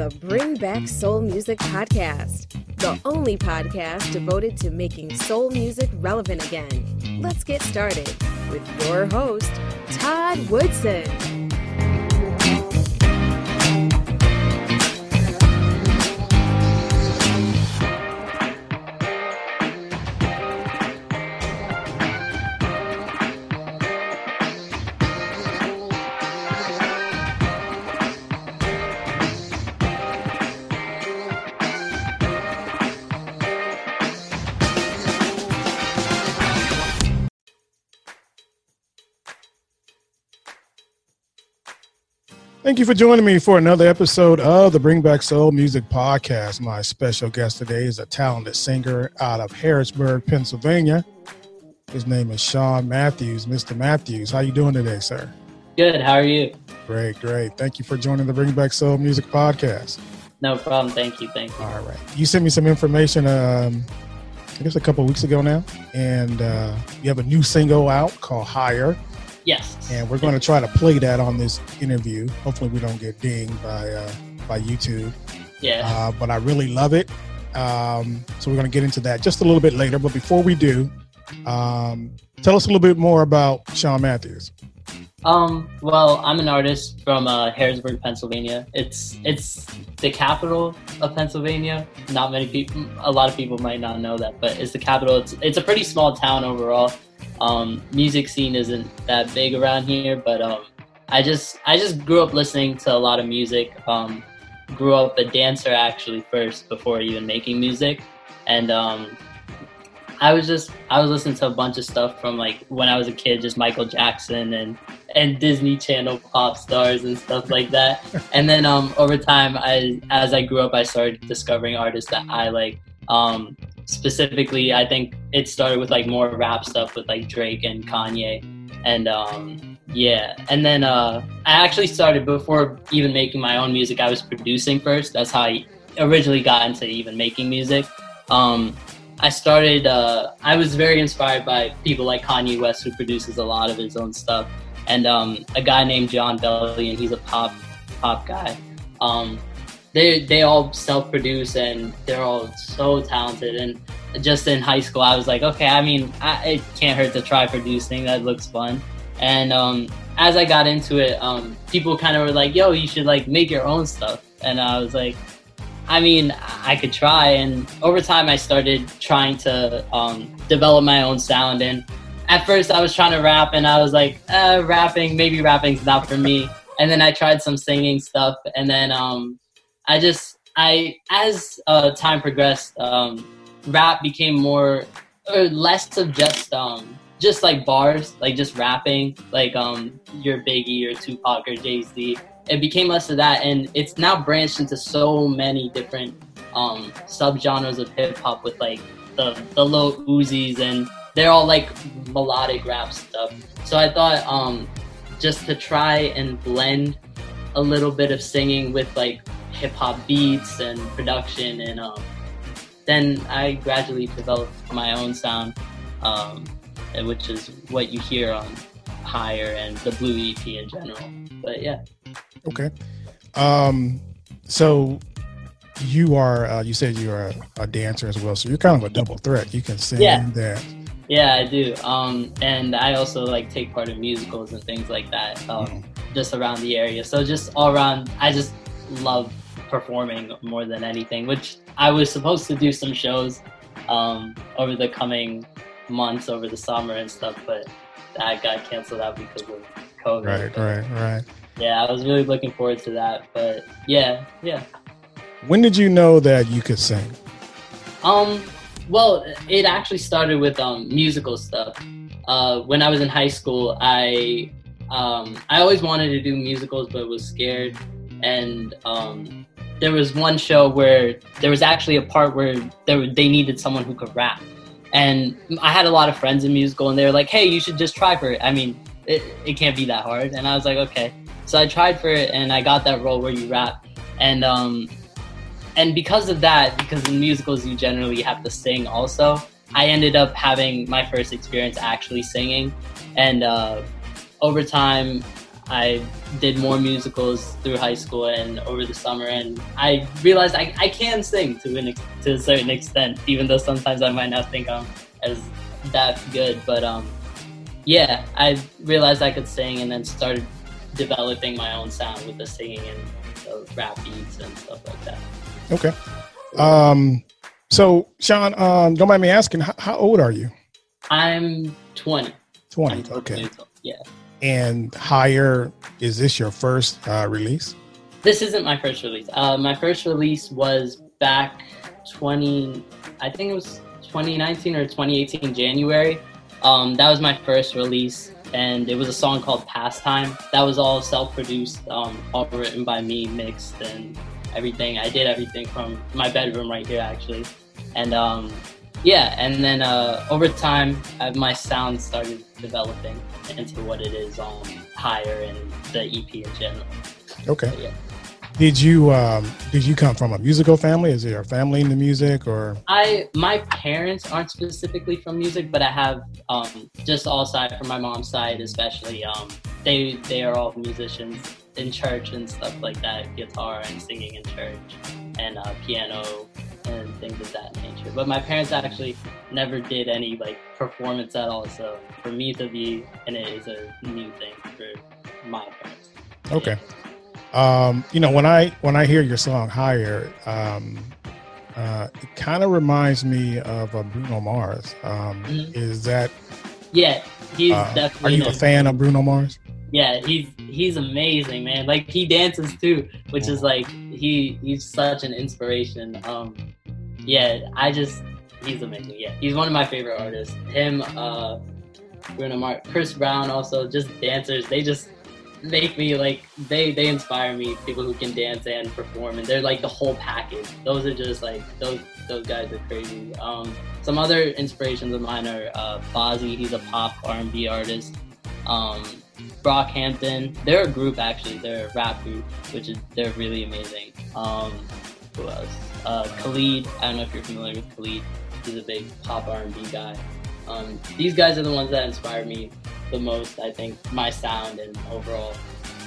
The Bring Back Soul Music Podcast, the only podcast devoted to making soul music relevant again. Let's get started with your host, Todd Woodson. Thank you for joining me for another episode of the Bring Back Soul Music Podcast. My special guest today is a talented singer out of Harrisburg, Pennsylvania. His name is Shawn Mathews. Mr. Mathews, how you doing today, sir? Good. How are you? Great, great. Thank you for joining the Bring Back Soul Music Podcast. No problem. Thank you. Thank you. All right. You sent me some information, um, I guess a couple weeks ago now, and uh, you have a new single out called Higher. Yes. And we're going to try to play that on this interview. Hopefully, we don't get dinged by uh, by YouTube. Yeah. Uh, but I really love it. Um, so we're going to get into that just a little bit later. But before we do, um, tell us a little bit more about Shawn Mathews. Um. Well, I'm an artist from uh, Harrisburg, Pennsylvania. It's it's the capital of Pennsylvania. Not many people, a lot of people might not know that, but it's the capital. It's it's a pretty small town overall. Um, music scene isn't that big around here, but um, I just I just grew up listening to a lot of music. Um, grew up a dancer actually first before even making music, and um, I was just I was listening to a bunch of stuff from like when I was a kid, just Michael Jackson and and Disney Channel pop stars and stuff like that. And then um, over time, I as I grew up, I started discovering artists that I like. Um, specifically, I think it started with like more rap stuff with like Drake and Kanye, and um, yeah. And then uh, I actually started before even making my own music. I was producing first. That's how I originally got into even making music. Um, I started. Uh, I was very inspired by people like Kanye West, who produces a lot of his own stuff, and um, a guy named Jon Bellion. He's a pop pop guy. Um, they they all self produce and they're all so talented. And just in high school, I was like, okay, I mean, I, it can't hurt to try producing. That looks fun. And um, as I got into it, um, people kind of were like, yo, you should like make your own stuff. And I was like, I mean, I could try. And over time, I started trying to um, develop my own sound. And at first, I was trying to rap, and I was like, uh, rapping, maybe rapping's not for me. And then I tried some singing stuff, and then um, I just, I as uh, time progressed, um, rap became more or less of just um, just like bars, like just rapping, like um, your Biggie or Tupac or Jay Z it became less of that and it's now branched into so many different um subgenres of hip hop with like the the Lil Uzis and they're all like melodic rap stuff. So I thought um just to try and blend a little bit of singing with like hip hop beats and production and um then I gradually developed my own sound um which is what you hear on Higher and the Blue EP in general. But yeah. Okay. Um, so you are, uh, you said you're a, a, dancer as well. So you're kind of a double threat. You can sing yeah. and dance. Yeah, I do. Um, and I also like take part in musicals and things like that, um, mm. just around the area. So just all around, I just love performing more than anything, which I was supposed to do some shows um, over the coming months over the summer and stuff, but that got canceled out because of COVID. Right, right, right yeah, I was really looking forward to that. But yeah, yeah. When did you know that you could sing? Um, well, it actually started with um musical stuff. Uh, when I was in high school, I um I always wanted to do musicals, but was scared. And um, there was one show where there was actually a part where there they needed someone who could rap. And I had a lot of friends in musical, and they were like, "Hey, you should just try for it. I mean, it, it can't be that hard." And I was like, "Okay." So I tried for it and I got that role where you rap. And um and because of that, because in musicals you generally have to sing also, I ended up having my first experience actually singing. And uh over time I did more musicals through high school and over the summer, and I realized I, I can sing to an to a certain extent, even though sometimes I might not think I'm as that good. But um, yeah, I realized I could sing, and then started developing my own sound with the singing and the rap beats and stuff like that. Okay. Um, so Shawn, um, don't mind me asking, how, how old are you? I'm 20. 20. Okay. Yeah. And higher, is this your first uh, release? This isn't my first release. Uh, my first release was back 20, I think it was 2019 or 2018 January. Um, that was my first release, and it was a song called Pastime. That was all self-produced, um, all written by me, mixed, and everything. I did everything from my bedroom right here, actually. And um, yeah, and then uh, over time, uh, my sound started developing into what it is um, higher and the EP in general. Okay. So, yeah. Did you um, did you come from a musical family? Is there a family in the music or? I my parents aren't specifically from music, but I have um, just all side from my mom's side, especially. Um, they they are all musicians in church and stuff like that, guitar and singing in church, and uh, piano and things of that nature. But my parents actually never did any like performance at all. So for me to be in it is a new thing for my parents. Okay. Um, you know, when I when I hear your song "Higher," um, uh, it kind of reminds me of uh, Bruno Mars. Um, mm-hmm. Is that? Yeah, he's uh, definitely. Are you a fan of Bruno Mars? Yeah, he's he's amazing, man. Like he dances too, which is like he he's such an inspiration. Um, yeah, I just he's amazing. Yeah, he's one of my favorite artists. Him, uh, Bruno Mars, Chris Brown, also just dancers. They just make me like they they inspire me. People who can dance and perform, and they're like the whole package. Those are just like those those guys are crazy. Um, some other inspirations of mine are uh, Bazzi. He's a pop R&B artist. Um, Brockhampton. They're a group actually. They're a rap group, which is they're really amazing. Um, who else? Uh, Khalid. I don't know if you're familiar with Khalid. He's a big pop R&B guy. Um, these guys are the ones that inspire me the most. I think my sound and overall,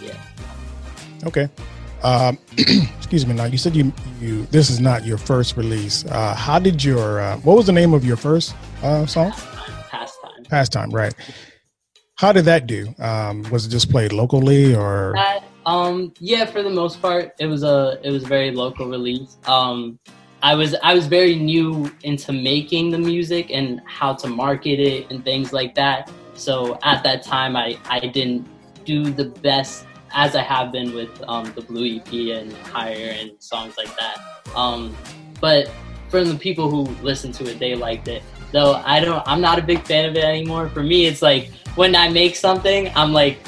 yeah. Okay. Um, excuse me. Now you said you you this is not your first release. Uh, how did your uh, what was the name of your first uh, song? Pastime. Pastime. Right. How did that do? Um, was it just played locally or? That, um, yeah, for the most part, it was a it was a very local release. Um, I was I was very new into making the music and how to market it and things like that. So at that time, I I didn't do the best as I have been with um, the Blue EP and Higher and songs like that. Um, but from the people who listened to it, they liked it. Though I don't, I'm not a big fan of it anymore. For me, it's like when I make something, I'm like,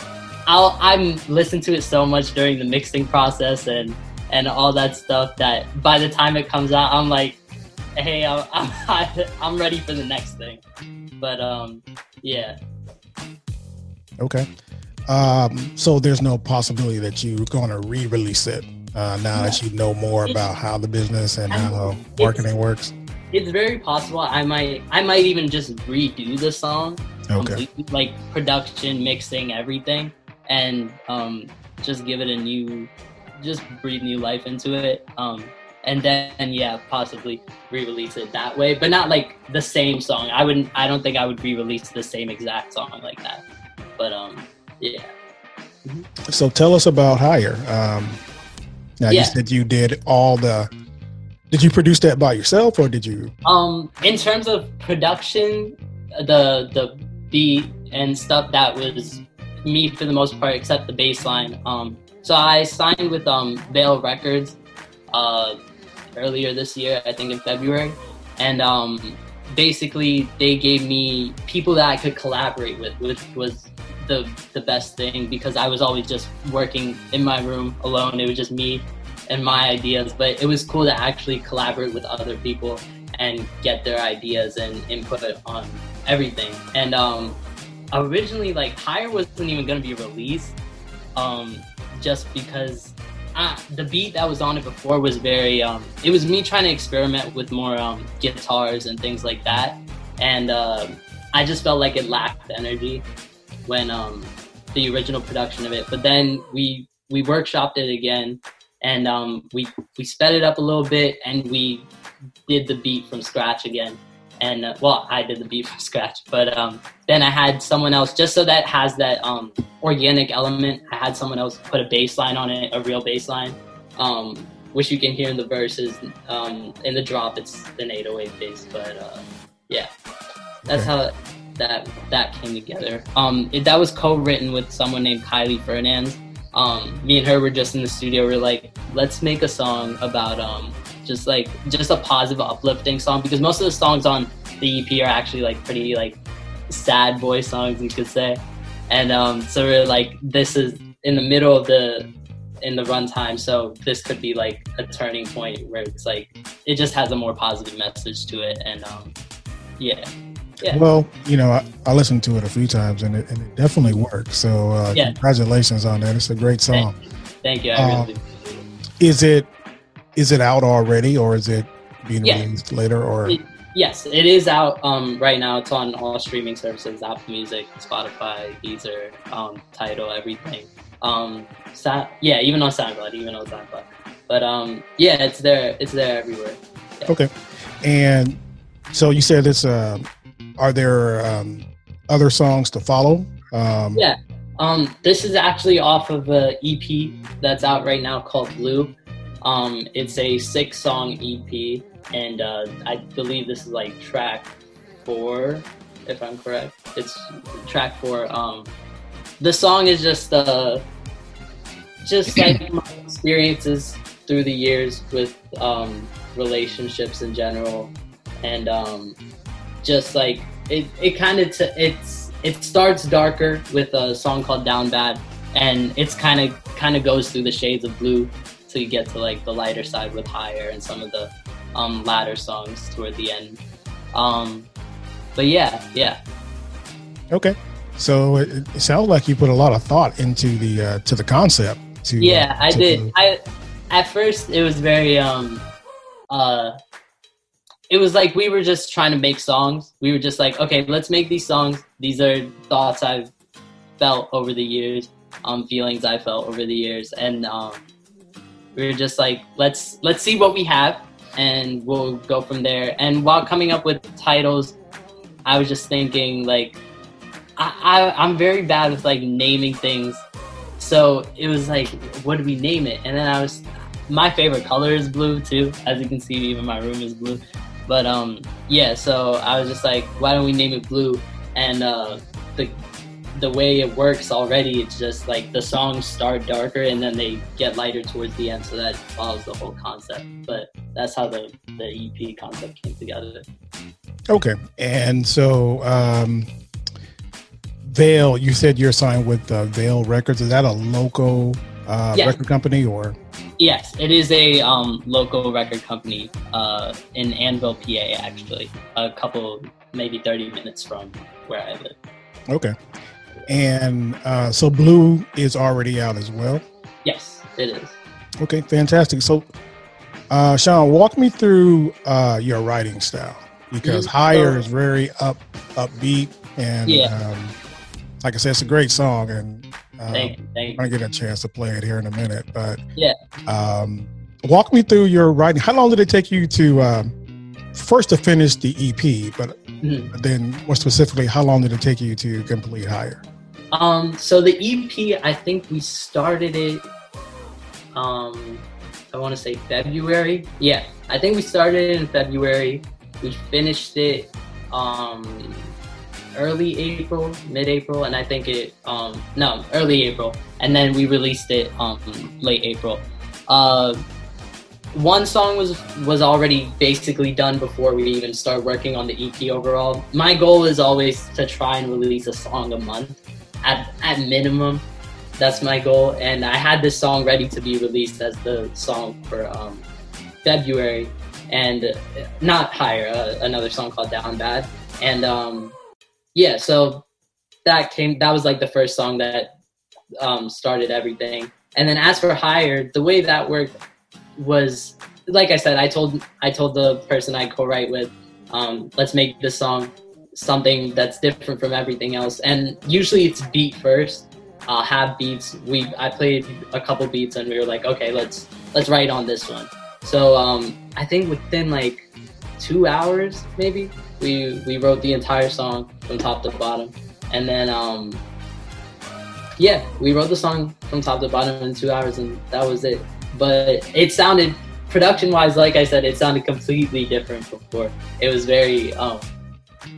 I'll I'm listen to it so much during the mixing process and and all that stuff that by the time it comes out, I'm like, hey, I'm, I'm, I'm ready for the next thing. But um, yeah. Okay. Um, so there's no possibility that you're going to re-release it uh, now that you know more about how the business and how marketing works. It's very possible. I might, I might even just redo the song. Okay. Like production, mixing, everything, and um, just give it a new just breathe new life into it. Um, and then yeah, possibly re-release it that way, but not like the same song. I wouldn't. I don't think I would re-release the same exact song like that. But um, yeah. So tell us about Higher. Um, now yeah. you said you did all the. Did you produce that by yourself, or did you? Um, in terms of production, the the beat and stuff that was me for the most part, except the bass line. Um, so I signed with um, Vale Records uh, earlier this year, I think in February, and um, basically they gave me people that I could collaborate with, which was the the best thing because I was always just working in my room alone. It was just me and my ideas, but it was cool to actually collaborate with other people and get their ideas and input on everything. And um, originally, like Higher wasn't even gonna be released. Um, just because uh, the beat that was on it before was very um, it was me trying to experiment with more um, guitars and things like that and uh, i just felt like it lacked energy when um, the original production of it. But then we we workshopped it again, and um, we we sped it up a little bit, and we did the beat from scratch again. And uh, well, I did the beat from scratch, but um, then I had someone else just so that has that um, organic element. I had someone else put a bass line on it, a real bass line, um, which you can hear in the verses. Um, in the drop, it's an 808 bass, but uh, yeah, that's how that that came together. Um, it, that was co-written with someone named Kylie Fernandez. Um, me and her were just in the studio. We're like, let's make a song about um, just like just a positive, uplifting song because most of the songs on the EP are actually like pretty like sad boy songs, you could say. And um, so we're like, this is in the middle of the in the runtime, so this could be like a turning point where it's like it just has a more positive message to it, and um, yeah, Yeah. Well, you know, I, I listened to it a few times and it, and it definitely works. So, uh, Yeah. congratulations on that. It's a great song. thank you. I Um, really do. Is it is it out already or is it being Yeah. released later or It- Yes, it is out um, right now. It's on all streaming services: Apple Music, Spotify, Deezer, um, Tidal, everything. Um, Sa- yeah, even on SoundCloud, even on SoundCloud. But um, yeah, it's there. It's there everywhere. Okay. And so you said it's uh are there um other songs to follow? Um Yeah. Um, this is actually off of a EP that's out right now called Blue. Um, it's a six song EP, and uh, I believe this is like track four, if I'm correct. It's track four. Um, the song is just uh, just like my experiences through the years with um, relationships in general, and um, just like it, it kind of t- it's it starts darker with a song called Down Bad, and it's kind of kind of goes through the shades of blue till you get to like the lighter side with Higher and some of the um, latter songs toward the end. Um, but yeah, yeah, okay. So it, it sounds like you put a lot of thought into the uh to the concept to uh, yeah, I did. the- I at first it was very um uh it was like we were just trying to make songs. We were just like, okay, let's make these songs. These are thoughts I've felt over the years, um, feelings I felt over the years, and um, we were just like, let's let's see what we have, and we'll go from there. And while coming up with titles, I was just thinking like, I, I I'm very bad with like naming things, so it was like, what do we name it? And then I was, my favorite color is blue too, as you can see, even my room is blue. But um, yeah, so I was just like, why don't we name it Blue? And uh, the the way it works already, it's just like the songs start darker and then they get lighter towards the end, so that follows the whole concept. But that's how the the EP concept came together. Okay. And so um Vale, you said you're signed with uh, Vale Records. Is that a local uh, Yeah. record company or Yes, it is a um, local record company uh, in Annville, PA. Actually, a couple, maybe thirty minutes from where I live. okay? And uh, so Blue is already out as well. Yes, it is. Okay, fantastic. So, uh, Shawn, walk me through uh, your writing style because Mhm. Higher is very up upbeat and Yeah. um, like I said, it's a great song and uh, Thank you. Thank I'm gonna get a chance to play it here in a minute. But Yeah. um, walk me through your writing. How long did it take you to um, first to finish the EP, but Mhm. then more specifically, how long did it take you to complete Higher? Um, so the EP, I think we started it. Um, I want to say February. Yeah, I think we started it in February. We finished it um, early April, mid-April, and I think it um, no early April, and then we released it um, late April. Uh, one song was was already basically done before we even start working on the EP overall. My goal is always to try and release a song a month at at minimum. That's my goal, and I had this song ready to be released as the song for um, February, and not higher. Uh, another song called Down Bad, and um, yeah, so that came. That was like the first song that um, started everything. And then as for higher, the way that worked was like I said. I told I told the person I co-write with, um, let's make this song something that's different from everything else. And usually it's beat first, uh, have beats. We I played a couple beats and we were like, okay, let's let's write on this one. So um, I think within like two hours, maybe we we wrote the entire song from top to bottom, and then um, yeah, we wrote the song from top to bottom in two hours, and that was it. But it sounded production wise, like I said, it sounded completely different before. It was very, um,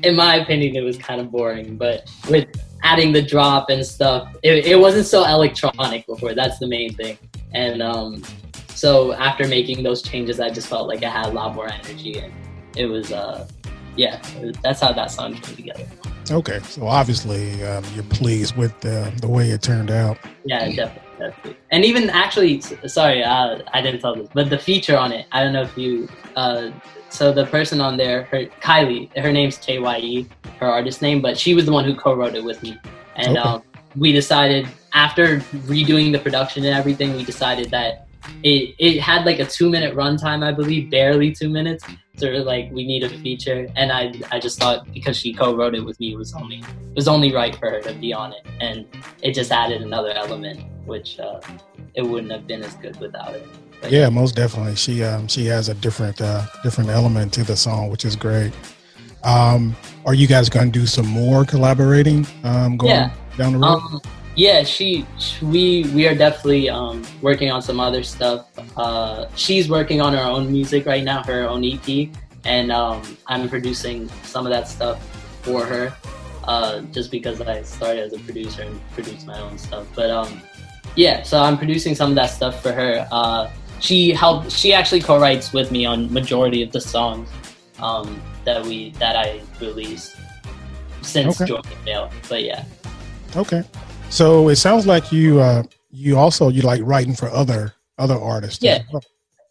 in my opinion, it was kind of boring. But with adding the drop and stuff, it, it wasn't so electronic before. That's the main thing. And um, so after making those changes, I just felt like I had a lot more energy, and it was, uh, yeah, that's how that song came together. Okay, so obviously um, you're pleased with the, the way it turned out. Yeah, definitely. definitely. And even actually, sorry, uh, I didn't tell this, but the feature on it, I don't know if you, uh, so the person on there, her Kylie, her name's K Y E, her artist name, but she was the one who co-wrote it with me, and okay. um, we decided after redoing the production and everything, we decided that it it had like a two minute runtime, I believe, barely two minutes. So like we need a feature, and I I just thought because she co-wrote it with me, it was only it was only right for her to be on it, and it just added another element, which uh, it wouldn't have been as good without it. Yeah, most definitely. She um she has a different uh different element to the song, which is great. Um, are you guys going to do some more collaborating um, going yeah. down the road? Um, yeah, she, she, we we are definitely um, working on some other stuff. Uh, she's working on her own music right now, her own EP, and um, I'm producing some of that stuff for her. Uh, just because I started as a producer and produce my own stuff, but um, yeah, so I'm producing some of that stuff for her. Uh, she helped. She actually co-writes with me on majority of the songs um, that we that I released since okay. joining Vale. But yeah. Okay. So it sounds like you uh, you also you like writing for other other artists. Yeah.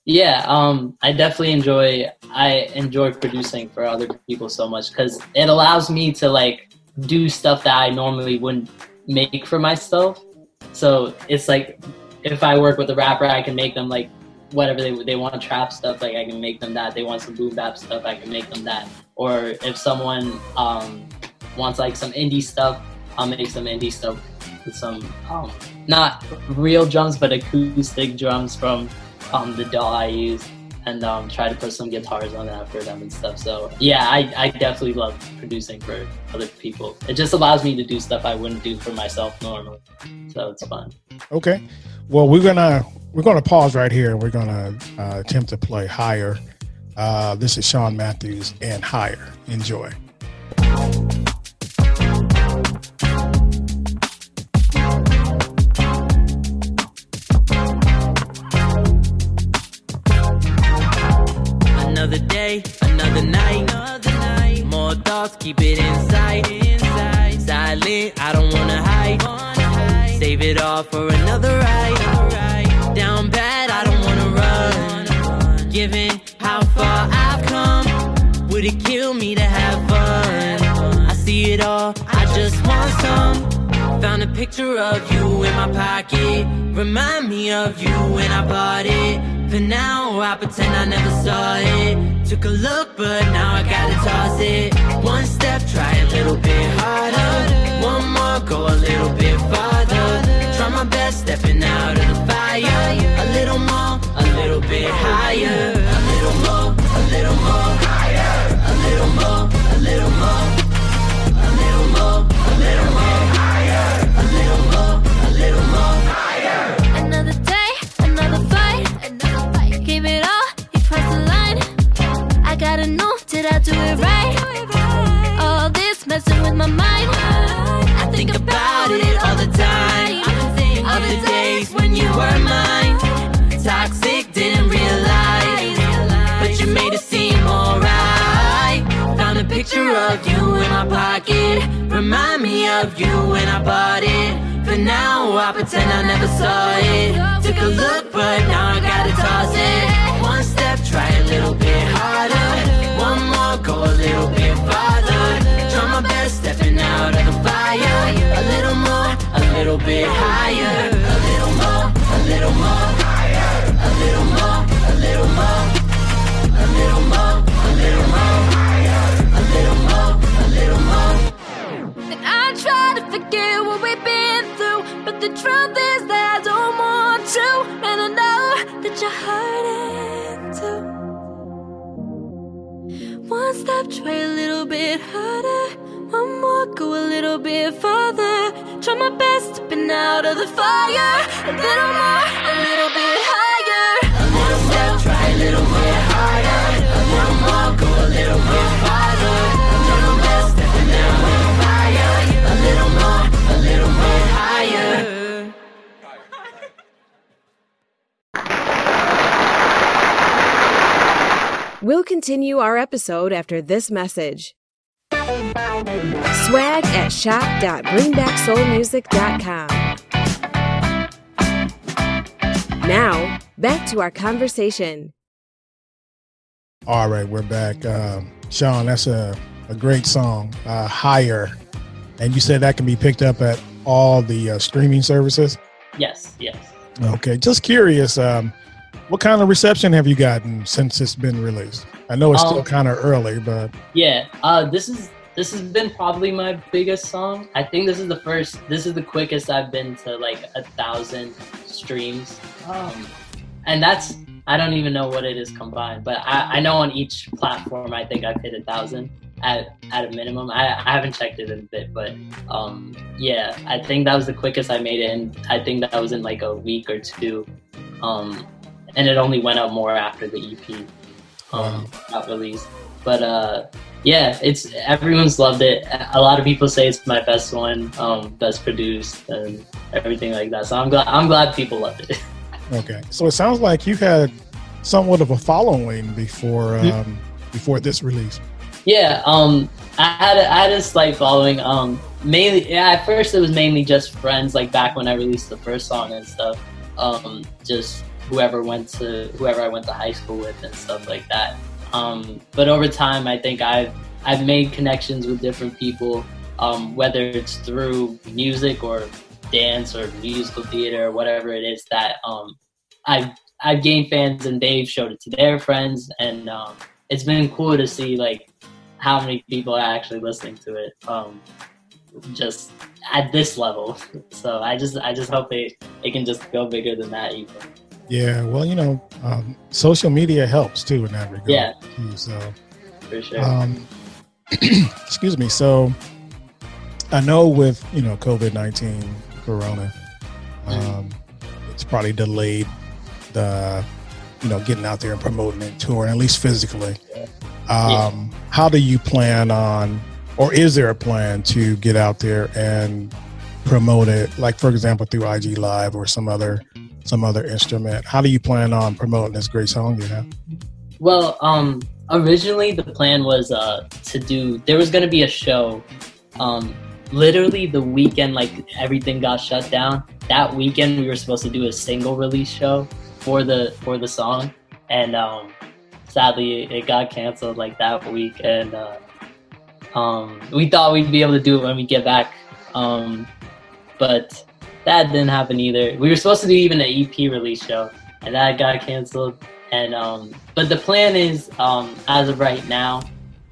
Yeah, um, I definitely enjoy I enjoy producing for other people so much because it allows me to like do stuff that I normally wouldn't make for myself. So it's like if I work with a rapper, I can make them like whatever they they want trap stuff, like I can make them that. They want some boom bap stuff, I can make them that. Or if someone um, wants like some indie stuff, I'll make some indie stuff with some um, not real drums but acoustic drums from um, the DAW I use and um, try to put some guitars on that for them and stuff. So yeah, I, I definitely love producing for other people. It just allows me to do stuff I wouldn't do for myself normally. So it's fun. Okay. Well, we're gonna we're gonna pause right here. And we're gonna uh, attempt to play higher. Uh, this is Shawn Mathews and higher. Enjoy. another night. Another night. More thoughts, keep it inside. inside. Silent, I don't wanna hide. wanna hide. Save it all for another ride. Picture of you in my pocket. Remind me of you when I bought it. For now, I pretend I never saw it. Took a look, but now I gotta toss it. One step, try a little bit harder. One more, go a little bit farther. Try my best, stepping out of the fire. A little more, a little bit higher. A little more, a little more. Do it right? All this messing with my mind. I think about it all the time. All the days when you were mine. Toxic, didn't realize. But you made it seem alright. Found a picture of you in my pocket. Remind me of you when I bought it. For now, I pretend I never saw it. Took a look, but now I gotta toss it. One step, try a little bit harder. Go a little bit farther. Try my best, stepping out of the fire. A little more, a little bit higher. A little more, a little more. A little more, a little more. A little more, a little more. A little more, a little more. I try to forget what we've been through, but step, try a little bit harder. One more, go a little bit further. Try my best, stepping out of the fire. A little more, a little bit continue our episode after this message. Swag at shop.bringbacksoulmusic.com. Now, back to our conversation. All right, we're back. Um, Shawn, that's a, a great song, uh, Higher. And you said that can be picked up at all the uh, streaming services? Yes, yes. Okay, just curious, um, what kind of reception have you gotten since it's been released? I know it's still Um, kind of early, but Yeah, uh, this is this has been probably my biggest song. I think this is the first. This is the quickest I've been to like a thousand streams, um, and that's I don't even know what it is combined, but I, I know on each platform I think I've hit a thousand at at a minimum. I, I haven't checked it in a bit, but um, yeah, I think that was the quickest I made it, and I think that was in like a week or two, um, and it only went up more after the EP um, not released. But uh, yeah, it's everyone's loved it. A lot of people say it's my best one, um, best produced, and everything like that. So I'm glad. I'm glad people loved it. okay. So it sounds like you had somewhat of a following before um, before this release. yeah, um, I had a, I had a slight following. Um, mainly, yeah, at first it was mainly just friends. Like back when I released the first song and stuff. Um, just whoever went to whoever I went to high school with and stuff like that. Um, but over time, I think I've I've made connections with different people, um, whether it's through music or dance or musical theater or whatever it is that um, I've I've gained fans and they've showed it to their friends, and um, it's been cool to see like how many people are actually listening to it. Um, just at this level, so I just I just hope it it can just go bigger than that even. Yeah, well, you know, um, social media helps too in that regard. Yeah. too, so, sure. um, excuse me. So, I know with you know COVID nineteen, Corona, um, it's probably delayed the you know getting out there and promoting and touring at least physically. Um, How do you plan on, or is there a plan to get out there and promote it? Like for example, through IG Live or some other some other instrument. How do you plan on promoting this great song you have? Well, um, originally the plan was uh, to do. There was gonna be a show. Um, literally the weekend, like everything got shut down. That weekend, we were supposed to do a single release show for the for the song, and um, sadly, it got canceled like that week. And uh, um, we thought we'd be able to do it when we get back, um, but that didn't happen either. We were supposed to do even an EP release show, and that got canceled. And um, but the plan is, um, as of right now,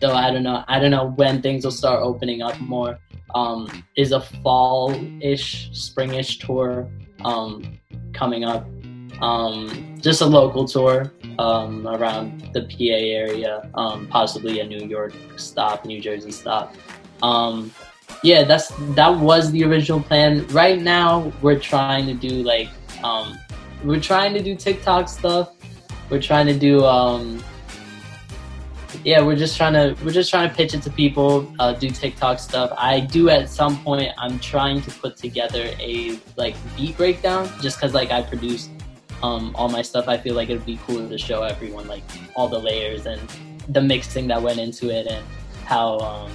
though I don't know, I don't know when things will start opening up more. Um, is a fall-ish, spring-ish tour um, coming up. Um, just a local tour um, around the PA area, um, possibly a New York stop, New Jersey stop. Um, yeah, that's that was the original plan. Right now, we're trying to do like um, we're trying to do TikTok stuff. We're trying to do um, yeah, we're just trying to we're just trying to pitch it to people, uh, do TikTok stuff. I do at some point. I'm trying to put together a like beat breakdown, just because like I produced um, all my stuff. I feel like it'd be cool to show everyone like all the layers and the mixing that went into it and how um,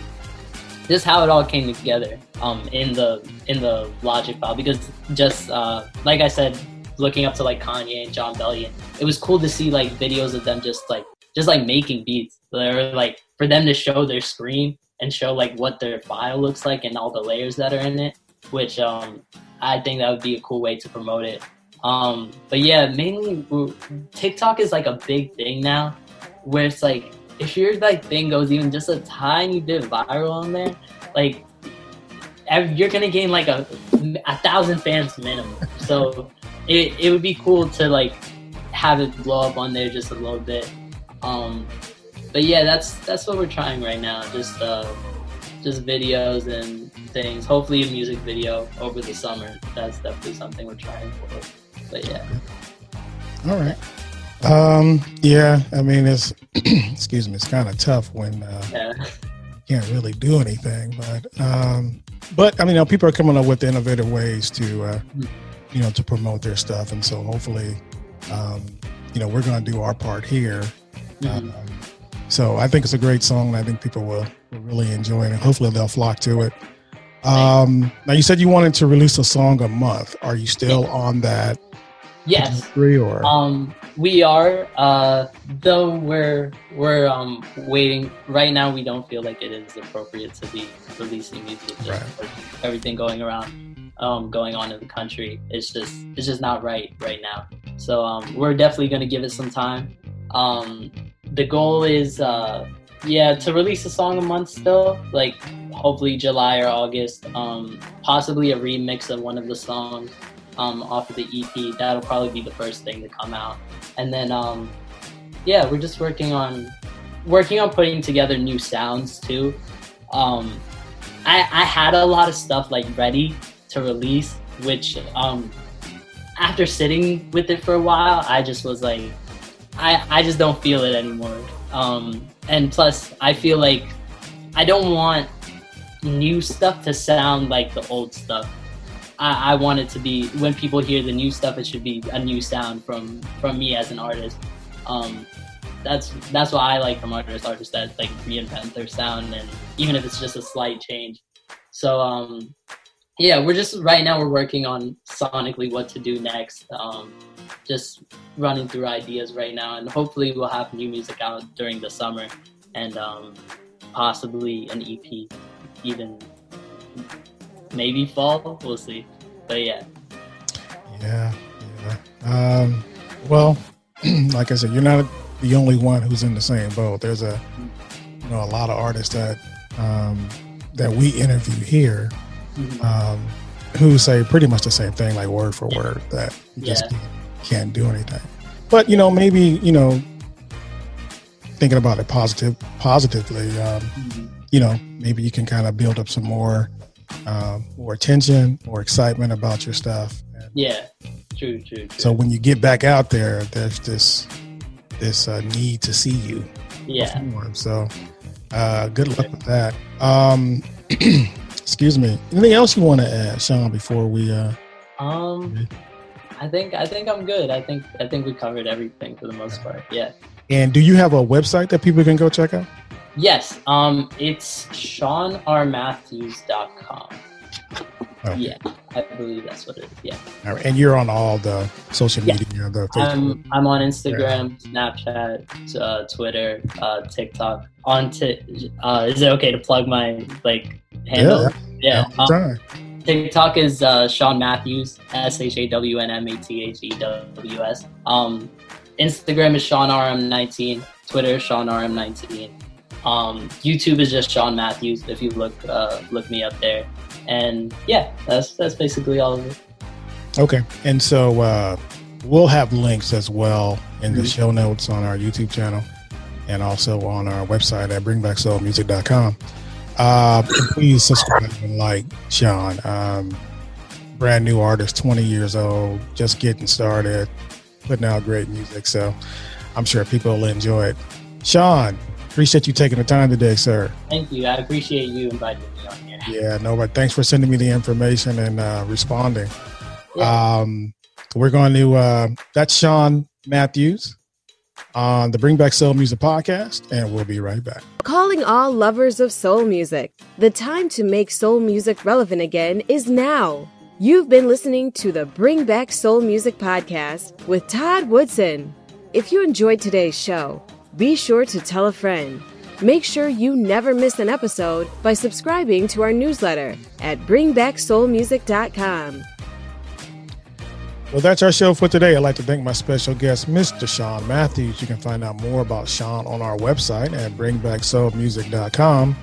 just how it all came together um, in the in the Logic file. Because just uh, like I said, looking up to like Kanye and Jon Bellion, it was cool to see like videos of them just like just like making beats. They're like for them to show their screen and show like what their file looks like and all the layers that are in it, which um, I think that would be a cool way to promote it. Um, but yeah, mainly TikTok is like a big thing now, where it's like if your like thing goes even just a tiny bit viral on there, like you're gonna gain like a a thousand fans minimum. So it it would be cool to like have it blow up on there just a little bit. Um, but yeah, that's that's what we're trying right now. Just uh, just videos and things. Hopefully, a music video over the summer. That's definitely something we're trying for. But yeah. All right. Um, yeah, I mean, it's excuse me, it's kind of tough when uh, Yeah. you can't really do anything. But um, but I mean, you know, people are coming up with innovative ways to uh, you know to promote their stuff, and so hopefully, um, you know, we're going to do our part here. Mhm. Um, so I think it's a great song, and I think people will, will really enjoy it, and hopefully they'll flock to it. Um, now you said you wanted to release a song a month. Are you still on that? Yes. Three or Um, we are, uh, though we're we're um waiting. Right now, we don't feel like it is appropriate to be releasing music. just Right. Everything going around, um, going on in the country, it's just it's just not right right now. So um, we're definitely gonna give it some time. Um, the goal is, uh, yeah, to release a song a month still, like hopefully July or August. Um, possibly a remix of one of the songs um, off of the EP. That'll probably be the first thing to come out. And then, um, yeah, we're just working on working on putting together new sounds too. Um, I, I had a lot of stuff like ready to release, which um, after sitting with it for a while, I just was like, I, I just don't feel it anymore. Um, and plus, I feel like I don't want new stuff to sound like the old stuff. I, I want it to be when people hear the new stuff, it should be a new sound from from me as an artist. Um, that's that's what I like from artists, artists that like reinvent their sound, and even if it's just a slight change. So um, yeah, we're just right now we're working on sonically what to do next. Um, just running through ideas right now, and hopefully we'll have new music out during the summer, and um, possibly an EP, even maybe fall. We'll see. But yeah, Yeah, yeah. Um, well, like I said, you're not the only one who's in the same boat. There's a, you know, a lot of artists that um, that we interview here Mhm. um, who say pretty much the same thing, like word for word, that you just Yeah. can't, can't do anything. But you know, maybe you know, thinking about it positive, positively, um, Mhm. you know, maybe you can kind of build up some more, um, more attention, or excitement about your stuff. Yeah, true, true, true. so when you get back out there, there's this this uh, need to see you yeah, perform. So uh, good luck with that. Um, excuse me. Anything else you want to add, Shawn? Before we uh, um, I think I think I'm good. I think I think we covered everything for the most part. Yeah. and do you have a website that people can go check out? Yes. Um, it's ShawnRMathews.com. Okay. Yeah, I believe that's what it is. Yeah. All right. And you're on all the social Yeah. media, the Facebook. I'm I'm on Instagram, Snapchat, uh, Twitter, uh, TikTok. On t- uh, is it okay to plug my like handle? Yeah. the um. TikTok is uh, Shawn Mathews, S H A W N M A T H E W S. Um, Instagram is Shawn RM19. Twitter is Shawn RM19. Um, YouTube is just Shawn Mathews. If you look uh, look me up there, and yeah, that's that's basically all of it. Okay. And so uh, we'll have links as well in the Mhm. show notes on our YouTube channel and also on our website at bringbacksoulmusic.com. Uh, please subscribe and like Shawn. Um, brand new artist, 20 years old, just getting started, putting out great music. So I'm sure people will enjoy it. Shawn, appreciate you taking the time today, sir. Thank you. I appreciate you inviting me on here. Yeah, no, but thanks for sending me the information and uh, responding. Um, we're going to, uh, that's Shawn Mathews on the Bring Back Soul Music podcast, and we'll be right back. Calling all lovers of soul music. The time to make soul music relevant again is now. You've been listening to the Bring Back Soul Music podcast with Todd Woodson. If you enjoyed today's show, be sure to tell a friend. Make sure you never miss an episode by subscribing to our newsletter at bringbacksoulmusic.com. Well, that's our show for today. I'd like to thank my special guest, Mr. Shawn Mathews. You can find out more about Shawn on our website at bringbacksoulmusic.com.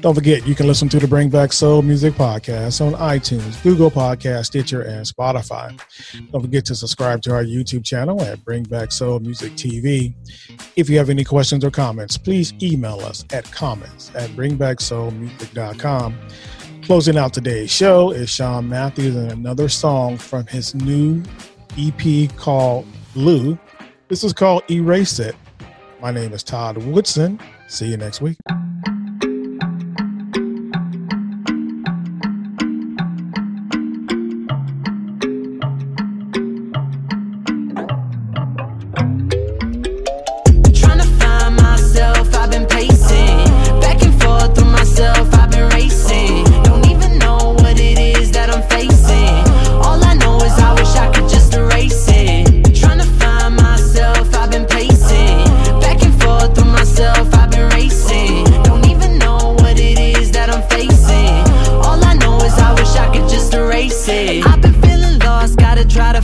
Don't forget, you can listen to the Bring Back Soul Music podcast on iTunes, Google Podcast, Stitcher, and Spotify. Don't forget to subscribe to our YouTube channel at Bring Back Soul Music TV. If you have any questions or comments, please email us at comments at bringbacksoulmusic.com. Closing out today's show is Shawn Mathews and another song from his new EP called Blue. This is called Erase It. My name is Todd Woodson. See you next week.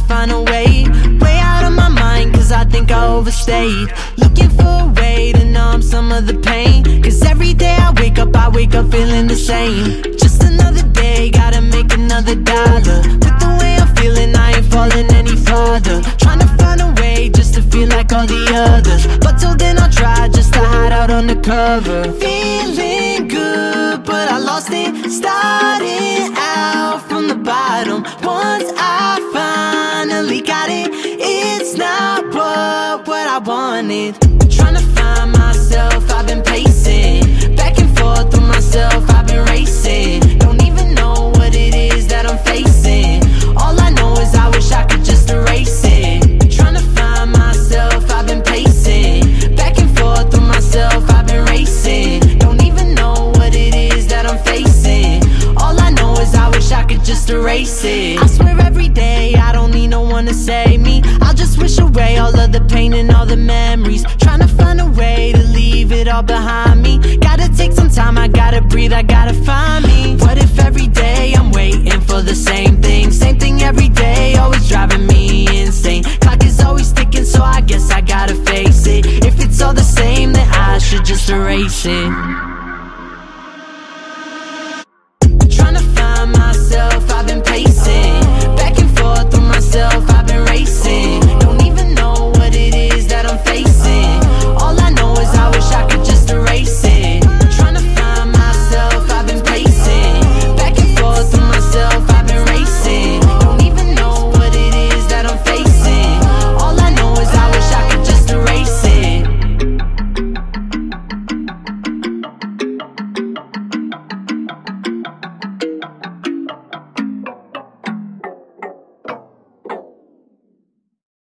Find a way, way out of my mind, cause I think I overstayed. Looking for a way to numb some of the pain. Cause every day I wake up, I wake up feeling the same. Just another day, gotta make another dollar. With the way I'm feeling, I ain't falling any farther. Trying to find a way just to feel like all the others. But till then, I'll try just to hide out on the cover. Feeling good, but I lost it. Starting out from the bottom. Once I it, it's not what, what I wanted. Trying to find myself, I've been pacing. Back and forth with myself, I've been racing. Don't even know what it is that I'm facing. All I know is I wish I could just erase it. Trying to find myself, I've been pacing. Back and forth with myself, I've been racing. Don't even know what it is that I'm facing. All I know is I wish I could just erase it. I swear all of the pain and all the memories. Trying to find a way to leave it all behind me. Gotta take some time, I gotta breathe, I gotta find me. What if every day I'm waiting for the same thing? Same thing every day, always driving me insane. Clock is always ticking, so I guess I gotta face it. If it's all the same, then I should just erase it. Trying to find myself, I've been pacing. Back and forth with myself, I've been racing.